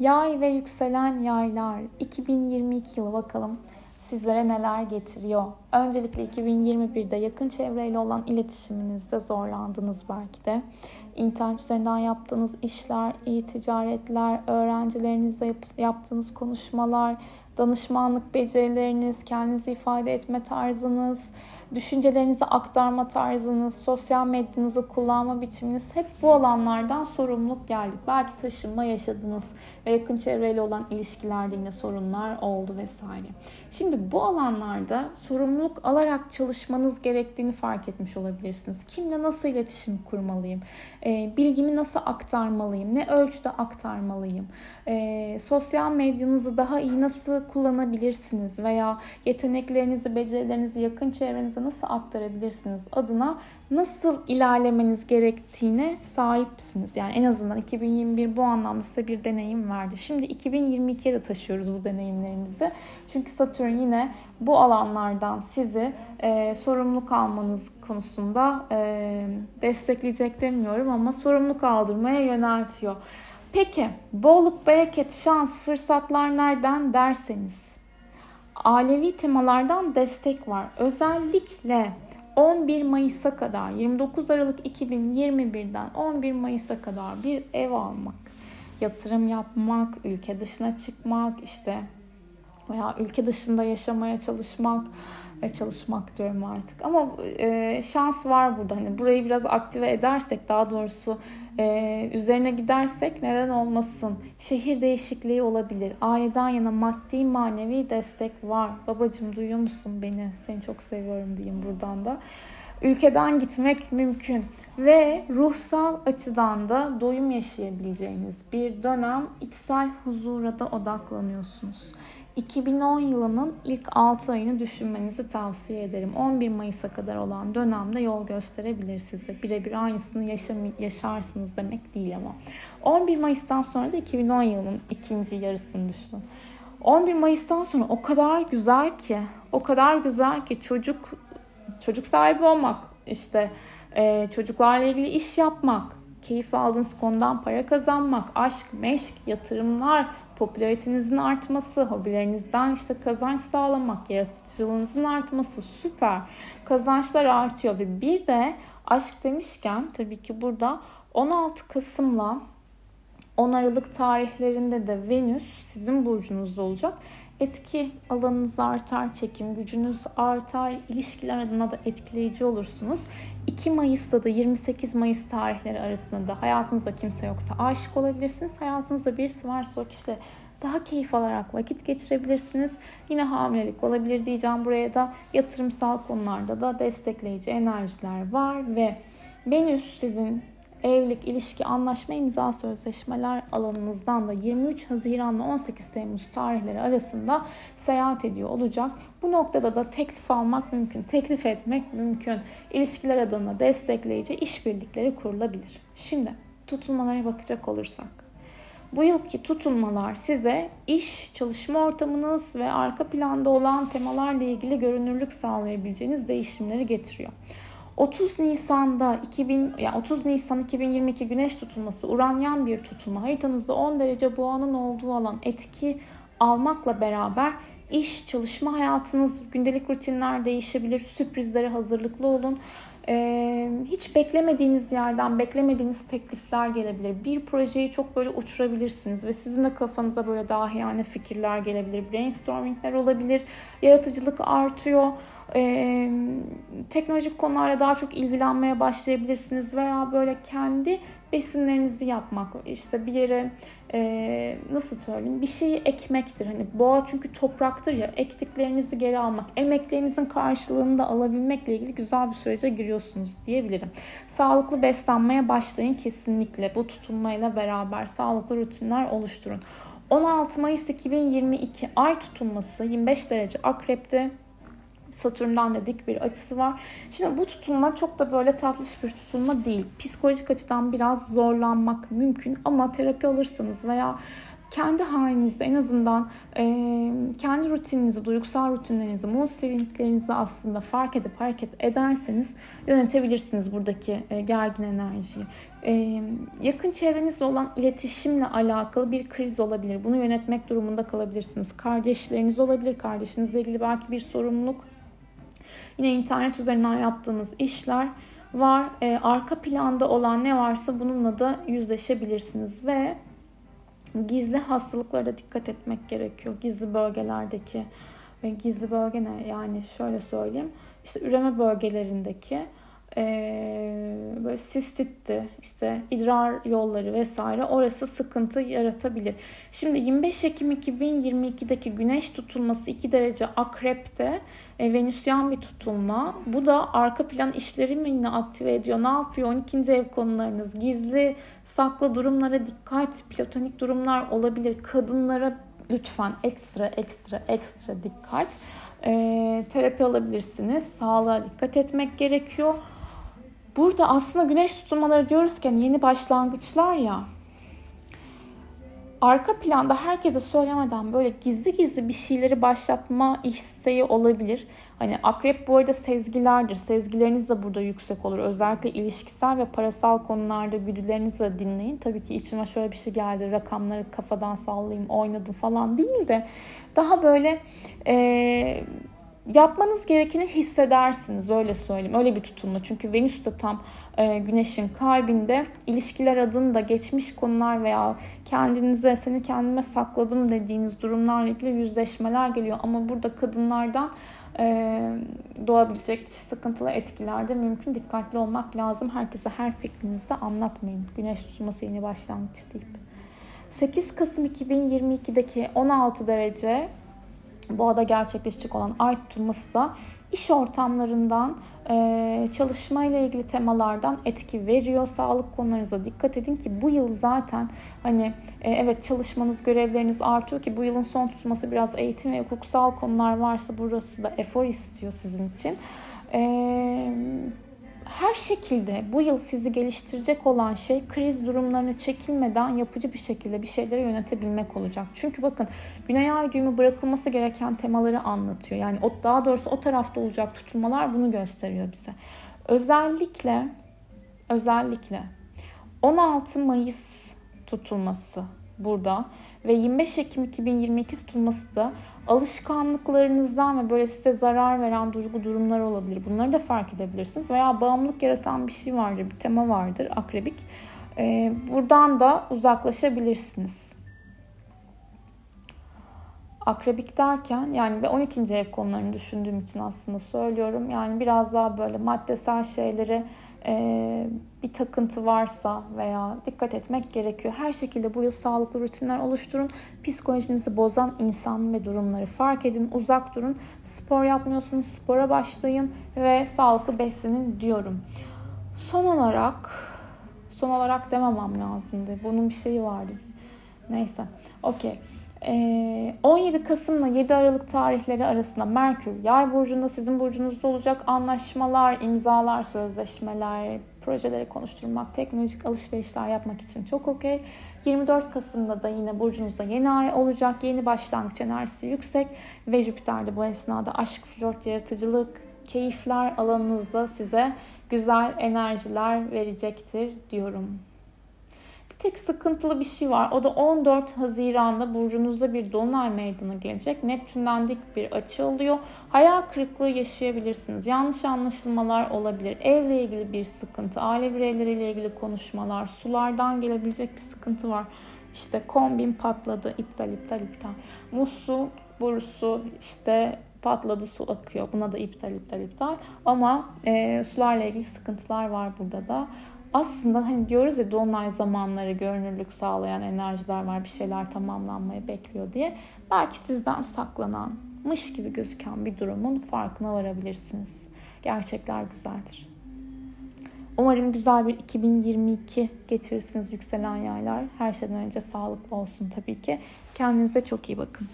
Yay ve yükselen yaylar 2022 yılı bakalım sizlere neler getiriyor. Öncelikle 2021'de yakın çevreyle olan iletişiminizde zorlandınız belki de. İnternet üzerinden yaptığınız işler, iyi ticaretler, öğrencilerinizle yap- yaptığınız konuşmalar, danışmanlık becerileriniz, kendinizi ifade etme tarzınız, düşüncelerinizi aktarma tarzınız, sosyal medyanızı kullanma biçiminiz hep bu alanlardan sorumluluk geldi. Belki taşınma yaşadınız ve yakın çevreyle olan ilişkilerde yine sorunlar oldu vesaire. Şimdi bu alanlarda sorumluluk alarak çalışmanız gerektiğini fark etmiş olabilirsiniz. Kimle nasıl iletişim kurmalıyım? E, bilgimi nasıl aktarmalıyım? Ne ölçüde aktarmalıyım? E, sosyal medyanızı daha iyi nasıl kullanabilirsiniz? Veya yeteneklerinizi, becerilerinizi yakın çevrenize nasıl aktarabilirsiniz adına nasıl ilerlemeniz gerektiğine sahipsiniz. Yani en azından 2021 bu anlamda size bir deneyim verdi. Şimdi 2022'ye de taşıyoruz bu deneyimlerimizi. Çünkü Satürn yine bu alanlardan sizi e, sorumluluk almanız konusunda e, destekleyecek demiyorum ama sorumluluk aldırmaya yöneltiyor. Peki bolluk, bereket, şans, fırsatlar nereden derseniz alevi temalardan destek var. Özellikle 11 Mayıs'a kadar 29 Aralık 2021'den 11 Mayıs'a kadar bir ev almak, yatırım yapmak, ülke dışına çıkmak işte veya ülke dışında yaşamaya çalışmak, çalışmak diyorum artık. Ama e, şans var burada. Hani burayı biraz aktive edersek, daha doğrusu e, üzerine gidersek neden olmasın? Şehir değişikliği olabilir. Aileden yana maddi manevi destek var. Babacım duyuyor musun beni? Seni çok seviyorum diyeyim buradan da. Ülkeden gitmek mümkün ve ruhsal açıdan da doyum yaşayabileceğiniz bir dönem içsel huzura da odaklanıyorsunuz. 2010 yılının ilk 6 ayını düşünmenizi tavsiye ederim. 11 Mayıs'a kadar olan dönemde yol gösterebilir size. Birebir aynısını yaşam yaşarsınız demek değil ama. 11 Mayıs'tan sonra da 2010 yılının ikinci yarısını düşünün. 11 Mayıs'tan sonra o kadar güzel ki, o kadar güzel ki çocuk çocuk sahibi olmak, işte e, çocuklarla ilgili iş yapmak, keyif aldığınız konudan para kazanmak, aşk, meşk, yatırımlar, popülaritenizin artması, hobilerinizden işte kazanç sağlamak, yaratıcılığınızın artması süper. Kazançlar artıyor ve bir de aşk demişken tabii ki burada 16 Kasım'la 10 Aralık tarihlerinde de Venüs sizin burcunuzda olacak. Etki alanınız artar, çekim gücünüz artar, ilişkiler adına da etkileyici olursunuz. 2 Mayıs'ta da 28 Mayıs tarihleri arasında da hayatınızda kimse yoksa aşık olabilirsiniz. Hayatınızda birisi varsa o kişiyle daha keyif alarak vakit geçirebilirsiniz. Yine hamilelik olabilir diyeceğim buraya da yatırımsal konularda da destekleyici enerjiler var ve Venüs sizin evlilik, ilişki, anlaşma, imza, sözleşmeler alanınızdan da 23 Haziran ile 18 Temmuz tarihleri arasında seyahat ediyor olacak. Bu noktada da teklif almak mümkün, teklif etmek mümkün. İlişkiler adına destekleyici işbirlikleri kurulabilir. Şimdi tutulmalara bakacak olursak. Bu yılki tutulmalar size iş, çalışma ortamınız ve arka planda olan temalarla ilgili görünürlük sağlayabileceğiniz değişimleri getiriyor. 30 Nisan'da 2000 yani 30 Nisan 2022 güneş tutulması Uranyan bir tutulma haritanızda 10 derece boğanın olduğu alan etki almakla beraber iş, çalışma hayatınız, gündelik rutinler değişebilir. Sürprizlere hazırlıklı olun. Ee, hiç beklemediğiniz yerden beklemediğiniz teklifler gelebilir. Bir projeyi çok böyle uçurabilirsiniz ve sizin de kafanıza böyle dahiyane fikirler gelebilir. Brainstormingler olabilir. Yaratıcılık artıyor e, teknolojik konularla daha çok ilgilenmeye başlayabilirsiniz veya böyle kendi besinlerinizi yapmak işte bir yere e, nasıl söyleyeyim bir şeyi ekmektir hani boğa çünkü topraktır ya ektiklerinizi geri almak emeklerinizin karşılığını da alabilmekle ilgili güzel bir sürece giriyorsunuz diyebilirim. Sağlıklı beslenmeye başlayın kesinlikle bu tutunmayla beraber sağlıklı rutinler oluşturun. 16 Mayıs 2022 ay tutulması 25 derece akrepte Satürn'den de dik bir açısı var. Şimdi bu tutulma çok da böyle tatlış bir tutulma değil. Psikolojik açıdan biraz zorlanmak mümkün ama terapi alırsanız veya kendi halinizde en azından e, kendi rutininizi, duygusal rutinlerinizi, mood swinglerinizi aslında fark edip hareket ederseniz yönetebilirsiniz buradaki e, gergin enerjiyi. E, yakın çevrenizle olan iletişimle alakalı bir kriz olabilir. Bunu yönetmek durumunda kalabilirsiniz. Kardeşleriniz olabilir. Kardeşinizle ilgili belki bir sorumluluk. Yine internet üzerinden yaptığınız işler var. E, arka planda olan ne varsa bununla da yüzleşebilirsiniz ve gizli hastalıklara dikkat etmek gerekiyor. Gizli bölgelerdeki ve gizli bölge ne? Yani şöyle söyleyeyim. İşte üreme bölgelerindeki e, böyle sistitti, işte idrar yolları vesaire orası sıkıntı yaratabilir. Şimdi 25 Ekim 2022'deki güneş tutulması 2 derece akrepte e, venüsyen bir tutulma. Bu da arka plan işleri mi yine aktive ediyor? Ne yapıyor? 12. ev konularınız, gizli, saklı durumlara dikkat, platonik durumlar olabilir. Kadınlara lütfen ekstra ekstra ekstra dikkat. E, terapi alabilirsiniz. Sağlığa dikkat etmek gerekiyor. Burada aslında güneş tutulmaları diyoruzken yeni başlangıçlar ya. Arka planda herkese söylemeden böyle gizli gizli bir şeyleri başlatma isteği olabilir. Hani akrep bu arada sezgilerdir. Sezgileriniz de burada yüksek olur. Özellikle ilişkisel ve parasal konularda güdülerinizle dinleyin. Tabii ki içime şöyle bir şey geldi. Rakamları kafadan sallayayım, oynadım falan değil de daha böyle e, yapmanız gerekeni hissedersiniz öyle söyleyeyim. Öyle bir tutulma. Çünkü Venüs de tam e, Güneş'in kalbinde ilişkiler adında geçmiş konular veya kendinize seni kendime sakladım dediğiniz durumlarla ilgili yüzleşmeler geliyor. Ama burada kadınlardan e, doğabilecek sıkıntılı etkilerde mümkün dikkatli olmak lazım. Herkese her fikrinizde anlatmayın. Güneş tutulması yeni başlangıç deyip. 8 Kasım 2022'deki 16 derece boğada gerçekleşecek olan ay tutulması da iş ortamlarından, e, çalışmayla ilgili temalardan etki veriyor. Sağlık konularınıza dikkat edin ki bu yıl zaten hani e, evet çalışmanız, görevleriniz artıyor ki bu yılın son tutulması biraz eğitim ve hukuksal konular varsa burası da efor istiyor sizin için. Eee her şekilde bu yıl sizi geliştirecek olan şey kriz durumlarını çekilmeden yapıcı bir şekilde bir şeyleri yönetebilmek olacak. Çünkü bakın Güney Ay düğümü bırakılması gereken temaları anlatıyor. Yani o daha doğrusu o tarafta olacak tutulmalar bunu gösteriyor bize. Özellikle özellikle 16 Mayıs tutulması burada ve 25 Ekim 2022 tutulması da alışkanlıklarınızdan ve böyle size zarar veren duygu durumlar olabilir. Bunları da fark edebilirsiniz. Veya bağımlılık yaratan bir şey vardır, bir tema vardır, akrebik. Ee, buradan da uzaklaşabilirsiniz. Akrebik derken yani ve 12. ev konularını düşündüğüm için aslında söylüyorum. Yani biraz daha böyle maddesel şeyleri e, bir takıntı varsa veya dikkat etmek gerekiyor. Her şekilde bu yıl sağlıklı rutinler oluşturun. Psikolojinizi bozan insan ve durumları fark edin, uzak durun. Spor yapmıyorsanız spora başlayın ve sağlıklı beslenin diyorum. Son olarak, son olarak dememem lazımdı. Bunun bir şeyi vardı. Neyse, okey. 17 ee, Kasım ile 7 Aralık tarihleri arasında Merkür Yay burcunda sizin burcunuzda olacak anlaşmalar, imzalar, sözleşmeler, projeleri konuşturmak, teknolojik alışverişler yapmak için çok okey. 24 Kasım'da da yine burcunuzda yeni ay olacak. Yeni başlangıç enerjisi yüksek ve Jüpiter de bu esnada aşk, flört, yaratıcılık, keyifler alanınızda size güzel enerjiler verecektir diyorum tek sıkıntılı bir şey var. O da 14 Haziran'da burcunuzda bir dolunay meydana gelecek. Neptün'den dik bir açı oluyor. Hayal kırıklığı yaşayabilirsiniz. Yanlış anlaşılmalar olabilir. Evle ilgili bir sıkıntı, aile bireyleriyle ilgili konuşmalar, sulardan gelebilecek bir sıkıntı var. İşte kombin patladı, iptal iptal iptal. Musu borusu işte patladı su akıyor. Buna da iptal iptal iptal. Ama e, sularla ilgili sıkıntılar var burada da aslında hani diyoruz ya dolunay zamanları görünürlük sağlayan enerjiler var bir şeyler tamamlanmaya bekliyor diye. Belki sizden saklananmış gibi gözüken bir durumun farkına varabilirsiniz. Gerçekler güzeldir. Umarım güzel bir 2022 geçirirsiniz yükselen yaylar. Her şeyden önce sağlıklı olsun tabii ki. Kendinize çok iyi bakın.